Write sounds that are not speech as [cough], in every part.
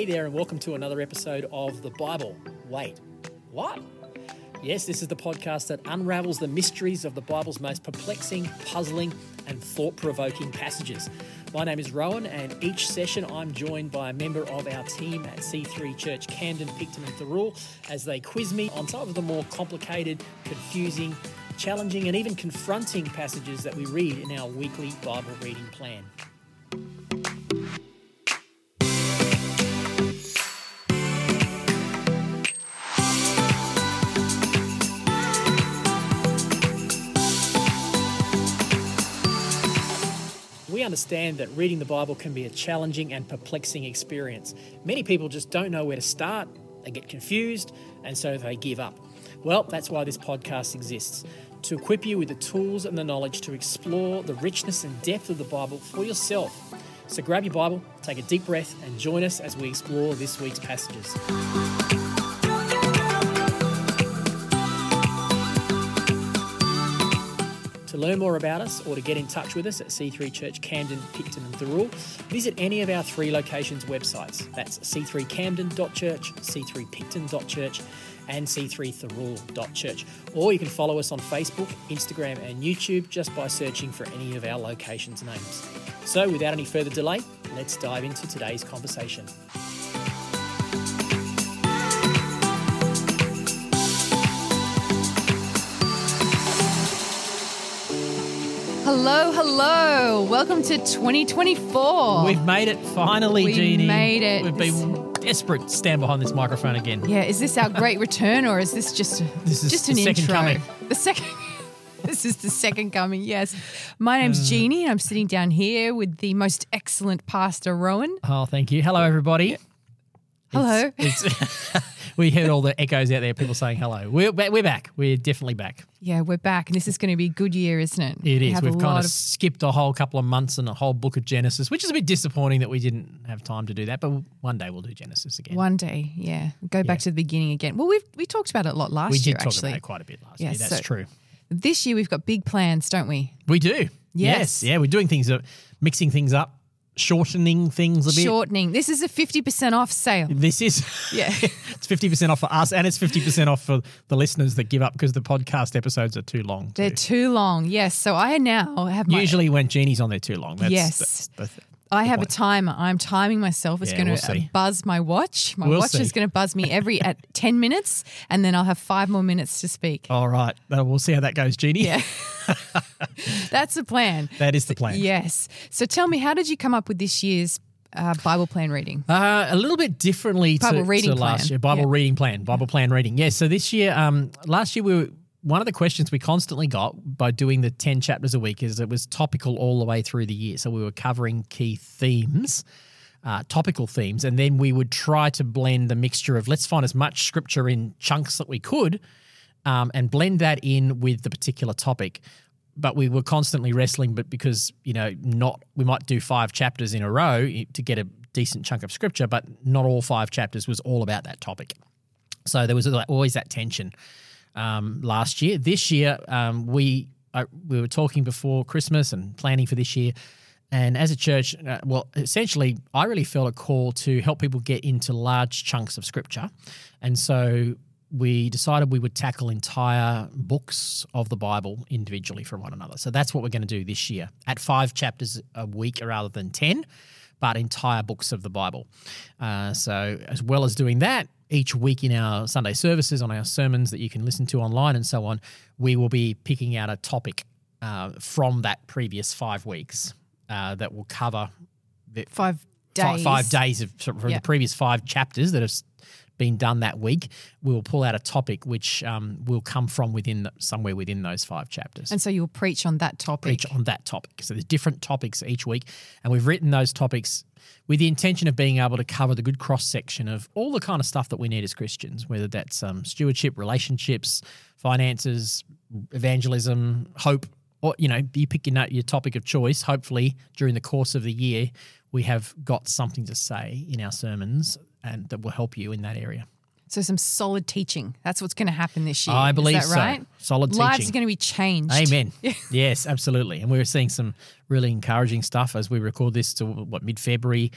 Hey there, and welcome to another episode of The Bible. Wait, what? Yes, this is the podcast that unravels the mysteries of the Bible's most perplexing, puzzling, and thought provoking passages. My name is Rohan, and each session I'm joined by a member of our team at C3 Church Camden, Picton, and Thirroul as they quiz me on some of the more complicated, confusing, challenging, and even confronting passages that we read in our weekly Bible reading plan. We understand that reading the Bible can be a challenging and perplexing experience. Many people just don't know where to start, they get confused, and so they give up. Well, that's why this podcast exists to equip you with the tools and the knowledge to explore the richness and depth of the Bible for yourself. So grab your Bible, take a deep breath, and join us as we explore this week's passages. To learn more about us or to get in touch with us at C3 Church Camden, Picton, and Thirroul, visit any of our three locations' websites. That's c3camden.church, c3picton.church, and c3thirroul.church. Or you can follow us on Facebook, Instagram, and YouTube just by searching for any of our locations' names. So, without any further delay, let's dive into today's conversation. Hello, hello. Welcome to 2024. We've made it finally, We Jeanie. made it. We've been desperate to stand behind this microphone again. yeah, is this our great return or is this just This is just the an second intro? coming. The second [laughs] This is the second coming. Yes. My name's Uh. Jeanie and I'm sitting down here with the most excellent pastor Rohan. Oh, thank you. Hello, everybody. Hello. It's, it's- [laughs] we heard all the echoes out there, people saying hello. We're, we're back. We're definitely back. Yeah, we're back and this is going to be a good year, isn't it? It We is. have We've kind of skipped a whole couple of months and a whole book of Genesis, which is a bit disappointing that we didn't have time to do that. But one day we'll do Genesis again. one day, yeah. Go back Yeah. to the beginning again. Well, we've we talked about it a lot last we year did talk actually. about it quite a bit last Yeah, year. That's so- true. This year we've got big plans, don't we? We do. Yes. Yeah, we're doing things, mixing things up, shortening things a bit. Shortening. This is a 50% off sale. This is Yeah. [laughs] it's fifty percent off for us, and it's fifty percent off for the listeners that give up because the podcast episodes are too long. They're too. too long. Yes. So I now have my Usually when Jeanie's on, they're too long. That's, Yes. that's the th- I have a timer. I'm timing myself. It's Yeah, going we'll to buzz my watch. My We'll watch see. is going to buzz me every at [laughs] 10 minutes and then I'll have 5 more minutes to speak. All right, Uh, we'll see how that goes, Jeanie. Yeah. [laughs] That's the plan. that is the plan. Yes. So tell me how did you come up with this year's uh, Bible plan reading? Uh, a little bit differently to, Bible reading to last plan. year. Bible Yeah. reading plan, Bible plan reading. Yeah. So this year, um, last year we were one of the questions we constantly got by doing the ten chapters a week is it was topical all the way through the year. So we were covering key themes. Uh, topical themes, and then we would try to blend the mixture of let's find as much scripture in chunks that we could, um, and blend that in with the particular topic. But we were constantly wrestling, but because you know, not we might do five chapters in a row to get a decent chunk of scripture, but not all five chapters was all about that topic. So there was always that tension um, last year. This year, um, we uh, we were talking before Christmas and planning for this year. And as a church, uh, well, essentially, I really felt a call to help people get into large chunks of scripture. And so we decided we would tackle entire books of the Bible individually from one another. So that's what we're going to do this year at five chapters a week rather than 10, but entire books of the Bible. Uh, so, as well as doing that, each week in our Sunday services, on our sermons that you can listen to online and so on, we will be picking out a topic uh, from that previous five weeks uh, that will cover the 5 fi- days. five days of from Yeah. the previous five chapters that have been done that week. We will pull out a topic which um, will come from within the, somewhere within those five chapters. And so you'll preach on that topic. Preach on that topic. So there's different topics each week, and we've written those topics with the intention of being able to cover the good cross section of all the kind of stuff that we need as Christians, whether that's um, stewardship, relationships, finances, evangelism, hope, or you know, you pick your your topic of choice. Hopefully, during the course of the year, we have got something to say in our sermons, and that will help you in that area. So some solid teaching. That's what's going to happen this year. I believe Is that so. right? Solid Lives teaching. are going to be changed. Amen. [laughs] yes, absolutely. And we're seeing some really encouraging stuff as we record this to what mid February.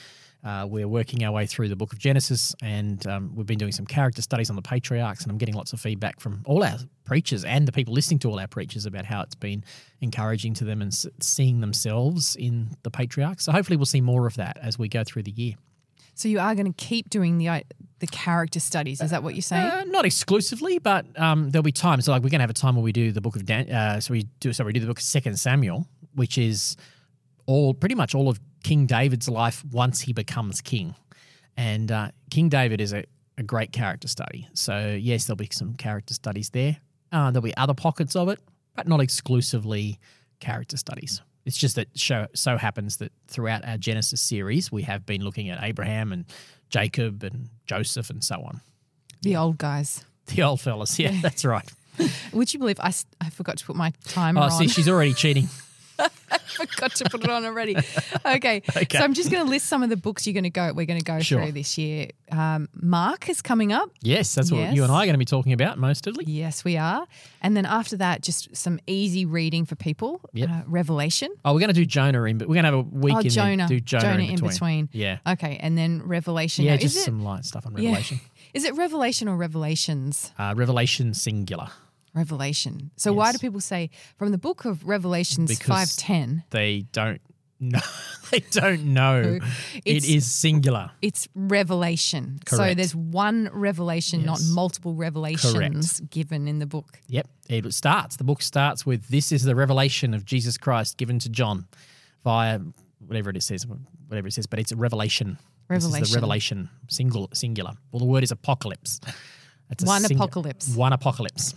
Uh, we're working our way through the book of Genesis, and um, we've been doing some character studies on the patriarchs. And I'm getting lots of feedback from all our preachers and the people listening to all our preachers about how it's been encouraging to them and seeing themselves in the patriarchs. So hopefully, we'll see more of that as we go through the year. So you are going to keep doing the uh, the character studies. Is that what you're saying? Uh, not exclusively, but um, there'll be times. So like we're going to have a time where we do the book of Dan. Uh, so we do. So we do the book of Second Samuel, which is all pretty much all of King David's life once he becomes king, and uh, King David is a, a great character study. So yes, there'll be some character studies there. Uh, there'll be other pockets of it, but not exclusively character studies. It's just that show, so happens that throughout our Genesis series, we have been looking at Abraham and Jacob and Joseph and so on. the old guys. The old fellas, yeah, [laughs] that's right. Would you believe I, I forgot to put my timer Oh, on? Oh, see, she's already cheating. [laughs] [laughs] forgot to put it on already. Okay. [laughs] Okay. So I'm just going to list some of the books you're going to go. We're going to go Sure. through this year. Um, Mark is coming up. Yes, that's what you and I are going to be talking about mostly. Yes, we are. And then after that, just some easy reading for people. Yep. Uh, Revelation. Oh, we're going to do Jonah in, but we're going to have a week Oh, in Jonah. do Jonah, Jonah in, in between. between. Yeah, Okay, and then Revelation. yeah, Now, just it, some light stuff on yeah. Revelation. [laughs] Is it Revelation or Revelations? Uh, Revelation singular. Revelation. So why do people say from the book of Revelations five ten? They don't know. [laughs] they don't know. it It's- singular. It's revelation. So there's one revelation, not multiple revelations given in the book. Yep. It starts. The book starts with this is the revelation of Jesus Christ given to John via whatever it says, whatever it says, but it's a revelation. This is the Revelation. revelation, single, singular. Well, the word is apocalypse. It's One singu- apocalypse. One apocalypse.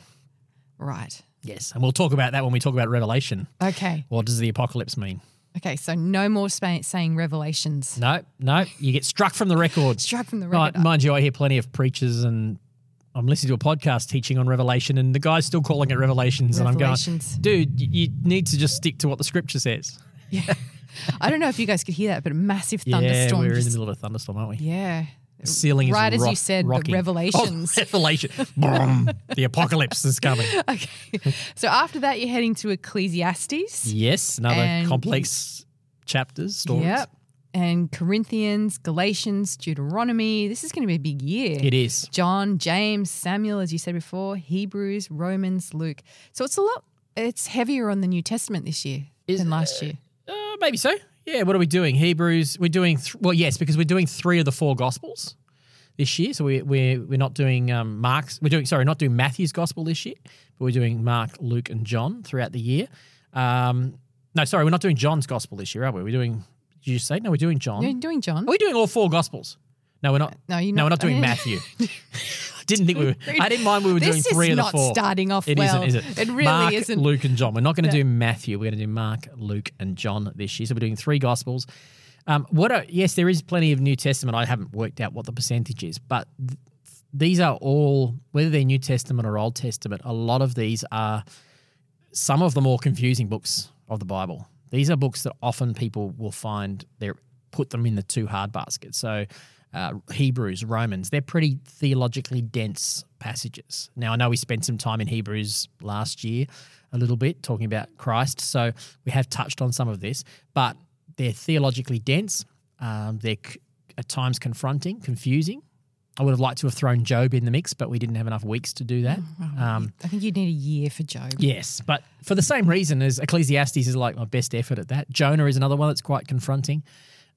Right. Yes. And we'll talk about that when we talk about revelation. Okay. What does the apocalypse mean? Okay. So no more spa- saying revelations. No, no, you get struck from the record. [laughs] Struck from the Right, record. mind you, I hear plenty of preachers and I'm listening to a podcast teaching on Revelation, and the guy's still calling it Revelations, Revelations. and I'm going, dude, you need to just stick to what the scripture says. [laughs] Yeah. I don't know if you guys could hear that, but a massive thunderstorm. Yeah, thunderstorm. we're in the middle of a thunderstorm, aren't we? yeah. The ceiling is Right as you rock- said, the. Revelations. Oh, [laughs] Revelation. Boom. the apocalypse is coming. [laughs] Okay. So after that, you're heading to Ecclesiastes. Yes, another complex chapters, stories. Yep. And Corinthians, Galatians, Deuteronomy. This is going to be a big year. It is. John, James, Samuel, as you said before, Hebrews, Romans, Luke. So it's a lot. It's heavier on the New Testament this year Is- than last year. Uh, maybe so. Yeah, what are we doing? Hebrews. We're doing th- well, yes, because we're doing three of the four gospels this year. So we, we're we're not doing um, Mark's. We're doing sorry, not doing Matthew's gospel this year, but we're doing Mark, Luke, and John throughout the year. Um, no, sorry, we're not doing John's gospel this year, are we? We're doing. Did you say no? We're doing John. You're doing John. Are we doing all four gospels? No, we're not. No, you're No, we're not- not doing Matthew. [laughs] [laughs] didn't think we were. I didn't mind we were doing three of the not four. starting off It well. not is it? It really Mark, isn't. Luke, and John. We're not going to do Matthew. We're going to do Mark, Luke, and John this year. So we're doing three Gospels. Um, what? Are, yes, there is plenty of New Testament. I haven't worked out what the percentage is, but th- these are all whether they're New Testament or Old Testament. A lot of these are some of the more confusing books of the Bible. These are books that often people will find they put them in the too hard basket. So uh, Hebrews, Romans, they're pretty theologically dense passages. Now I know we spent some time in Hebrews last year, a little bit talking about Christ, so we have touched on some of this, but they're theologically dense. Um, they're c- at times confronting, confusing. I would have liked to have thrown Job in the mix, but we didn't have enough weeks to do that. Um, I think you'd need a year for Job. Yes, but for the same reason as Ecclesiastes is like my best effort at that. Jonah is another one that's quite confronting.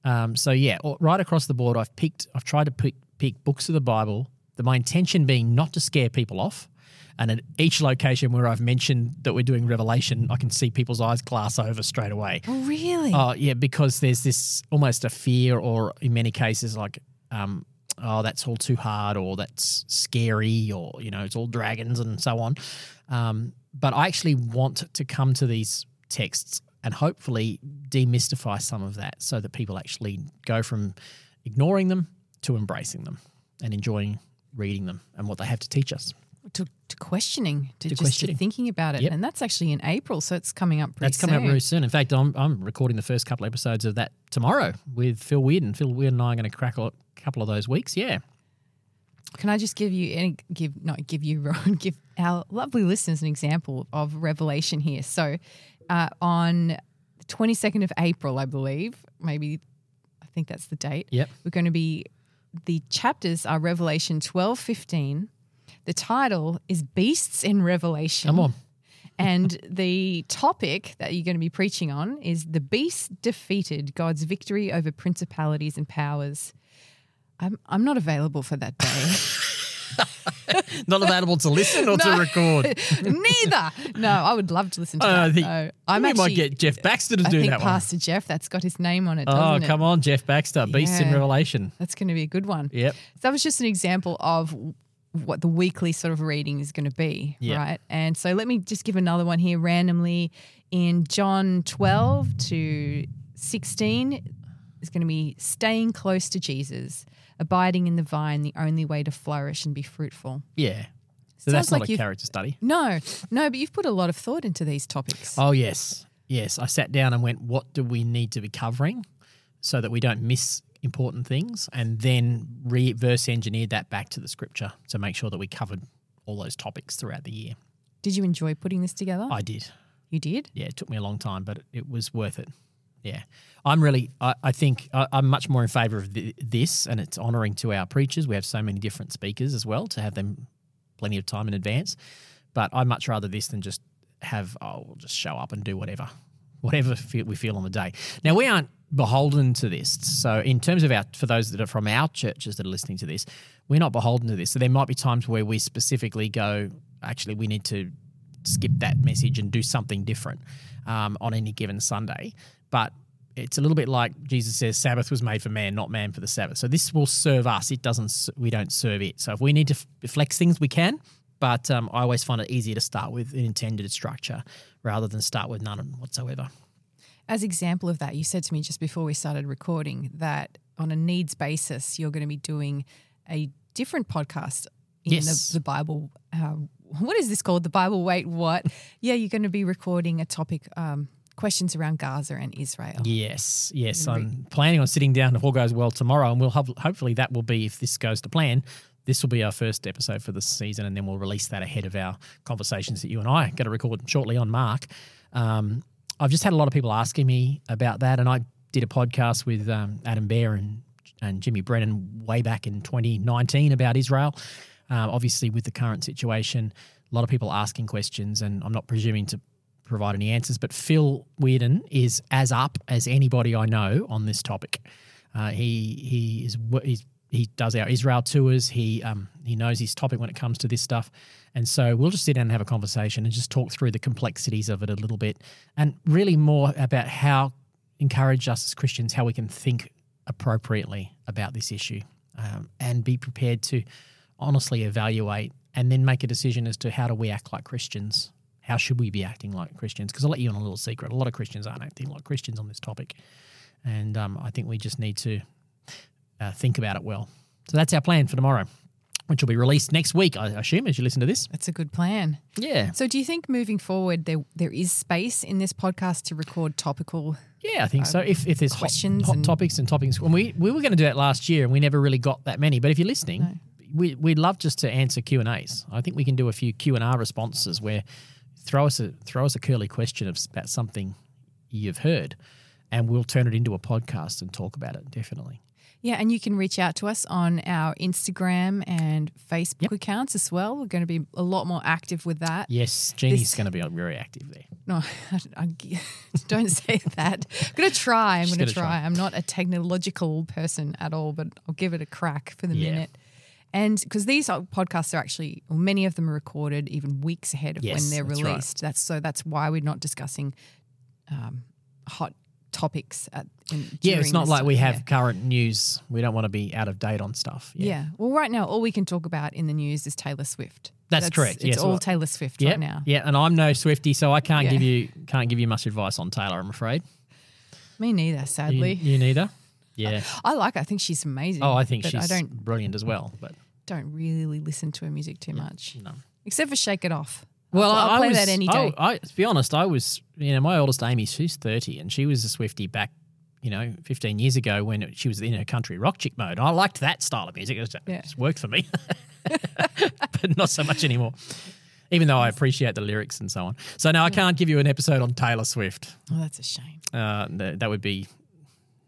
Um, so yeah, right across the board, I've picked, I've tried to pick, pick books of the Bible. The, my intention being not to scare people off, and at each location where I've mentioned that we're doing Revelation, I can see people's eyes glass over straight away. Oh, really? Oh yeah, because there's this almost a fear, or in many cases, like, um, oh, that's all too hard, or that's scary, or you know, it's all dragons and so on. Um, but I actually want to come to these texts and hopefully demystify some of that, so that people actually go from ignoring them to embracing them and enjoying reading them and what they have to teach us. to, to questioning, to, To just questioning. to thinking about it. Yep. And that's actually in April, so it's coming up pretty soon. That's coming up soon. very soon. In fact, I'm, I'm recording the first couple episodes of that tomorrow with Phil Weird, and Phil Weird and I are going to crack a couple of those weeks. Yeah. Can I just give you any give not give you [laughs] Ron, give our lovely listeners an example of revelation here? So uh, on the twenty second of April, I believe, maybe I think that's the date. Yep. We're going to be, the chapters are Revelation 12, 15. The title is Beasts in Revelation. Come on. [laughs] and the topic that you're going to be preaching on is the beast defeated God's victory over principalities and powers. I'm I'm not available for that day. [laughs] Not available to listen or to record. [laughs] Neither. No, I would love to listen to Uh, that. I think though. I'm we actually, might get Jeff Baxter to I do think that Pastor Jeff, that's got his name on it. Oh, doesn't it? come on, Jeff Baxter, Beasts in Revelation. That's going to be a good one. Yep. So that was just an example of what the weekly sort of reading is going to be, Yeah. right? And so let me just give another one here randomly. In John 12 to 16 is going to be staying close to Jesus, abiding in the vine, the only way to flourish and be fruitful. Yeah. So Sounds that's not like a character study. No, no, but you've put a lot of thought into these topics. Oh, yes. Yes. I sat down and went, what do we need to be covering so that we don't miss important things? And then reverse engineered that back to the scripture to make sure that we covered all those topics throughout the year. Did you enjoy putting this together? I did. you did? Yeah, it took me a long time, but it, it was worth it. Yeah. I'm really, I, I think I, I'm much more in favor of th- this, and it's honoring to our preachers. We have so many different speakers as well to have them plenty of time in advance. But I'd much rather this than just have, oh, we'll just show up and do whatever, whatever we feel on the day. Now, we aren't beholden to this. So, in terms of our, for those that are from our churches that are listening to this, we're not beholden to this. So, there might be times where we specifically go, actually, we need to skip that message and do something different um, on any given Sunday. But it's a little bit like Jesus says, Sabbath was made for man, not man for the Sabbath. So this will serve us. It doesn't. We don't serve it. So if we need to f- flex things, we can. But um, I always find it easier to start with an intended structure rather than start with none whatsoever. As example of that, you said to me just before we started recording that on a needs basis, you're going to be doing a different podcast in Yes. the, the Bible. Uh, what is this called? The Bible. Wait, what? [laughs] yeah, you're going to be recording a topic, um, questions around Gaza and Israel. Yes, yes. I'm planning on sitting down if all goes well tomorrow, and we'll have, hopefully that will be if this goes to plan. This will be our first episode for the season, and then we'll release that ahead of our conversations that you and I are going to record shortly on Mark. Um, I've just had a lot of people asking me about that, and I did a podcast with um, Adam Bear and and Jimmy Brennan way back in 2019 about Israel. Um, obviously, with the current situation, a lot of people asking questions, and I'm not presuming to provide any answers. But Phil Weirden is as up as anybody I know on this topic. Uh, he he is he's, he does our Israel tours. He um, he knows his topic when it comes to this stuff, and so we'll just sit down and have a conversation and just talk through the complexities of it a little bit, and really more about how encourage us as Christians how we can think appropriately about this issue um, and be prepared to honestly evaluate and then make a decision as to how do we act like Christians. How should we be acting like Christians? Because I'll let you on a little secret. A lot of Christians aren't acting like Christians on this topic. And um, I think we just need to uh, think about it well. So that's our plan for tomorrow, which will be released next week, I assume, as you listen to this. That's a good plan. Yeah. So, do you think moving forward there there is space in this podcast to record topical? Yeah, I think so. If, if there's questions hot and- topics and topics, when we we were going to do that last year and we never really got that many. But if you're listening, we we'd love just to answer Q and A's. I think we can do a few Q and R responses where throw us a throw us a curly question of, about something you've heard, and we'll turn it into a podcast and talk about it. Definitely. Yeah, and you can reach out to us on our Instagram and Facebook accounts as well. We're going to be a lot more active with that. Yes, Jeanie's This- going to be uh, very active there. No, [laughs] I, I- [laughs] don't say that. I'm going to try. I'm going to try. try. I'm not a technological person at all, but I'll give it a crack for the Yeah. minute. And because these podcasts are actually, well, many of them are recorded even weeks ahead of when they're that's right. released. That's so that's why we're not discussing um, hot topics at. In, Yeah, it's not like we have Yeah. current news. We don't want to be out of date on stuff. Yeah. Well, right now, all we can talk about in the news is Taylor Swift. That's correct, It's yes, all well- Taylor Swift Yeah, right now. yeah, and I'm no Swifty, so I can't Yeah. give you can't give you much advice on Taylor. I'm afraid. Me neither, You, sadly. you neither. Yeah. I like her. I think she's amazing. Oh, I think she's I don't brilliant as well. But don't really listen to her music too much, no. except for "Shake It Off." Well, I'll, I, play was, that any I- day. I, to be honest, I was, you know, my oldest Amy, she's 30, and she was a Swifty back, you know, 15 years ago when she was in her country rock chick mode. I liked that style of music. It, was, Yeah. it just worked for me, [laughs] [laughs] but not so much anymore. Even though I appreciate the lyrics and so on. So now I can't give you an episode on Taylor Swift. oh, that's a shame. Uh, that would be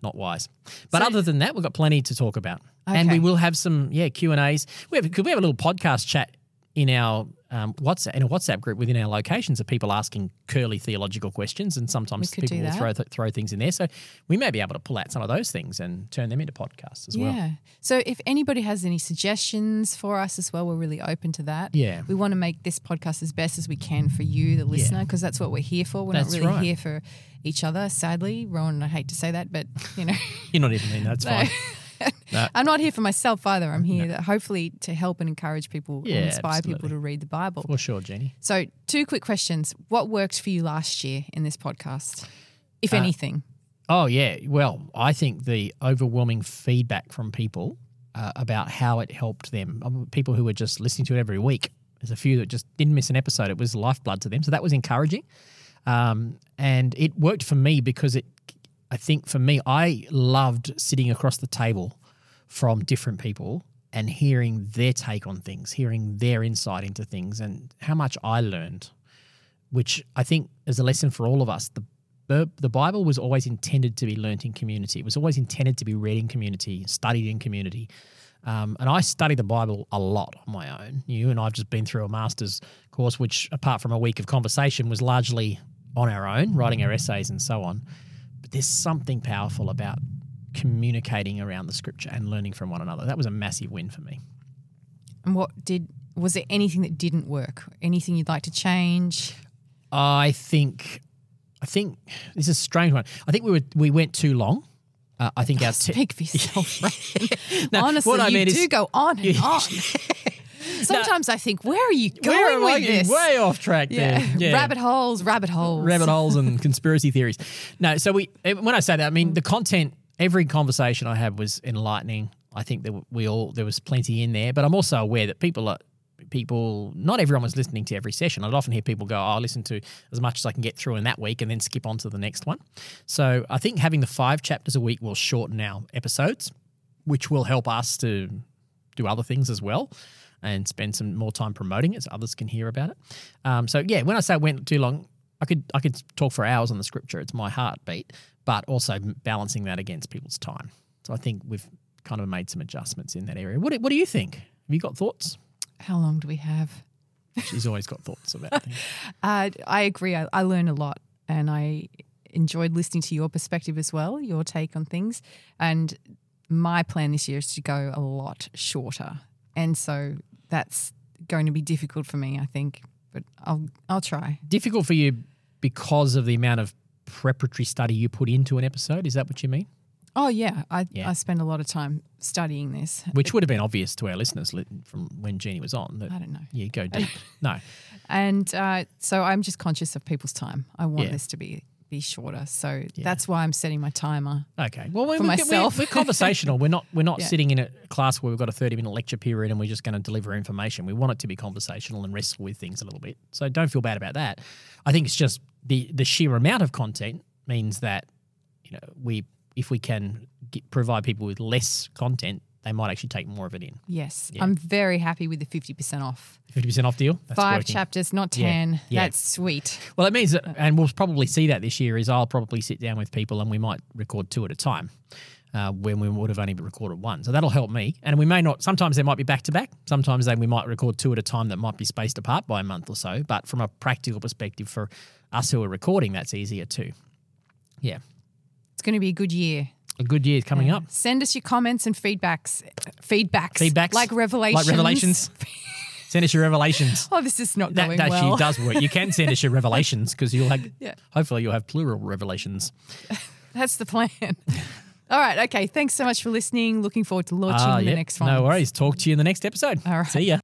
not wise. But So- other than that, we've got plenty to talk about, and we will have some yeah Q and A's. We have could we have a little podcast chat in our um, WhatsApp in a WhatsApp group within our locations of people asking curly theological questions, and sometimes people will throw th- throw things in there. So we may be able to pull out some of those things and turn them into podcasts as well. Yeah. So if anybody has any suggestions for us as well, we're really open to that. Yeah. We want to make this podcast as best as we can for you, the listener, because that's what we're here for. We're That's not really right. here for each other, sadly. Rohan, I hate to say that, but you know, [laughs] You're not even in. That's [laughs] fine. [laughs] [laughs] No. I'm not here for myself either. I'm here to, hopefully to help and encourage people Yeah, and inspire people to read the Bible. For sure, Jenny. So, two quick questions. What worked for you last year in this podcast, if Uh, anything? Oh yeah. Well, I think the overwhelming feedback from people uh, about how it helped them, um, people who were just listening to it every week. There's a few that just didn't miss an episode. It was lifeblood to them, so that was encouraging. Um, and it worked for me because it. I think for me, I loved sitting across the table from different people and hearing their take on things, hearing their insight into things, and how much I learned which I think is a lesson for all of us. The the, Bible was always intended to be learnt in community. It was always intended to be read in community, studied in community. Um, and I study the Bible a lot on my own. You and I've just been through a master's course, which, apart from a week of conversation, was largely on our own, writing our essays and so on. But there's something powerful about communicating around the scripture and learning from one another. That was a massive win for me. And what did, was there anything that didn't work? Anything you'd like to change? I think, I think this is a strange one. I think we were we went too long. Uh, I think our te- Speak for yourself. [laughs] No, Honestly, what I you mean is- do go on and [laughs] on. [laughs] Sometimes I think, where are you going with this? Way off track yeah. there. Yeah. rabbit holes, rabbit holes. rabbit [laughs] holes and conspiracy theories. No, so we eh, when I say that, I mean the content. Every conversation I had was enlightening. I think that we all there was plenty in there, but I'm also aware that people are people. Not everyone was listening to every session. I'd often hear people go, oh, "I listen to as much as I can get through in that week, and then skip on to the next one." So I think having the five chapters a week will shorten our episodes, which will help us to do other things as well and spend some more time promoting it so others can hear about it. Um, so yeah, when I say it went too long, I could I could talk for hours on the scripture. It's my heartbeat, but also balancing that against people's time. So I think we've kind of made some adjustments in that area. What do, what do you think? Have you got thoughts? How long do we have? She's always got thoughts about things. [laughs] Uh, I agree. I, I learn a lot and I enjoyed listening to your perspective as well, your take on things. And my plan this year is to go a lot shorter. And so that's going to be difficult for me, I think, but I'll I'll try. Difficult for you because of the amount of preparatory study you put into an episode. Is that what you mean? Oh yeah, I Yeah. I spend a lot of time studying this. Which would have been obvious to our listeners from when Jeanie was on. That, I don't know. yeah, go [laughs] deep. no, And uh, so I'm just conscious of people's time. I want Yeah. this to be be shorter. So that's why I'm setting my timer. Okay. Well, we, For we- myself. We're, [laughs] we're conversational. We're not. We're not Yeah. sitting in a class where we've got a thirty-minute lecture period and we're just going to deliver information. We want it to be conversational and wrestle with things a little bit. So don't feel bad about that. I think it's just the the sheer amount of content means that you know we if we can get, provide people with less content, they might actually take more of it in. Yes, Yeah. I'm very happy with the 50% off. Fifty percent off deal. That's Five working. chapters, not Yeah, 10. yeah. That's sweet. Well, it means that, and we'll probably see that this year. Is I'll probably sit down with people and we might record two at a time, uh, when we would have only recorded one. So that'll help me. And we may not. Sometimes they might be back to back. Sometimes then we might record two at a time that might be spaced apart by a month or so. But from a practical perspective, for us who are recording, that's easier too. Yeah, It's going to be a good year. A good year coming Yeah. up. Send us your comments and feedbacks. Feedbacks. Feedbacks Like revelations. like revelations. [laughs] Send us your revelations. Oh, this is not That going actually well. does work. You can send us your [laughs] revelations because you'll have. Yeah. Hopefully, you'll have plural revelations. [laughs] That's the plan. All right. Okay. Thanks so much for listening. Looking forward to launching Ah, the yeah. next one. No worries. Talk to you in the next episode. All right. See ya.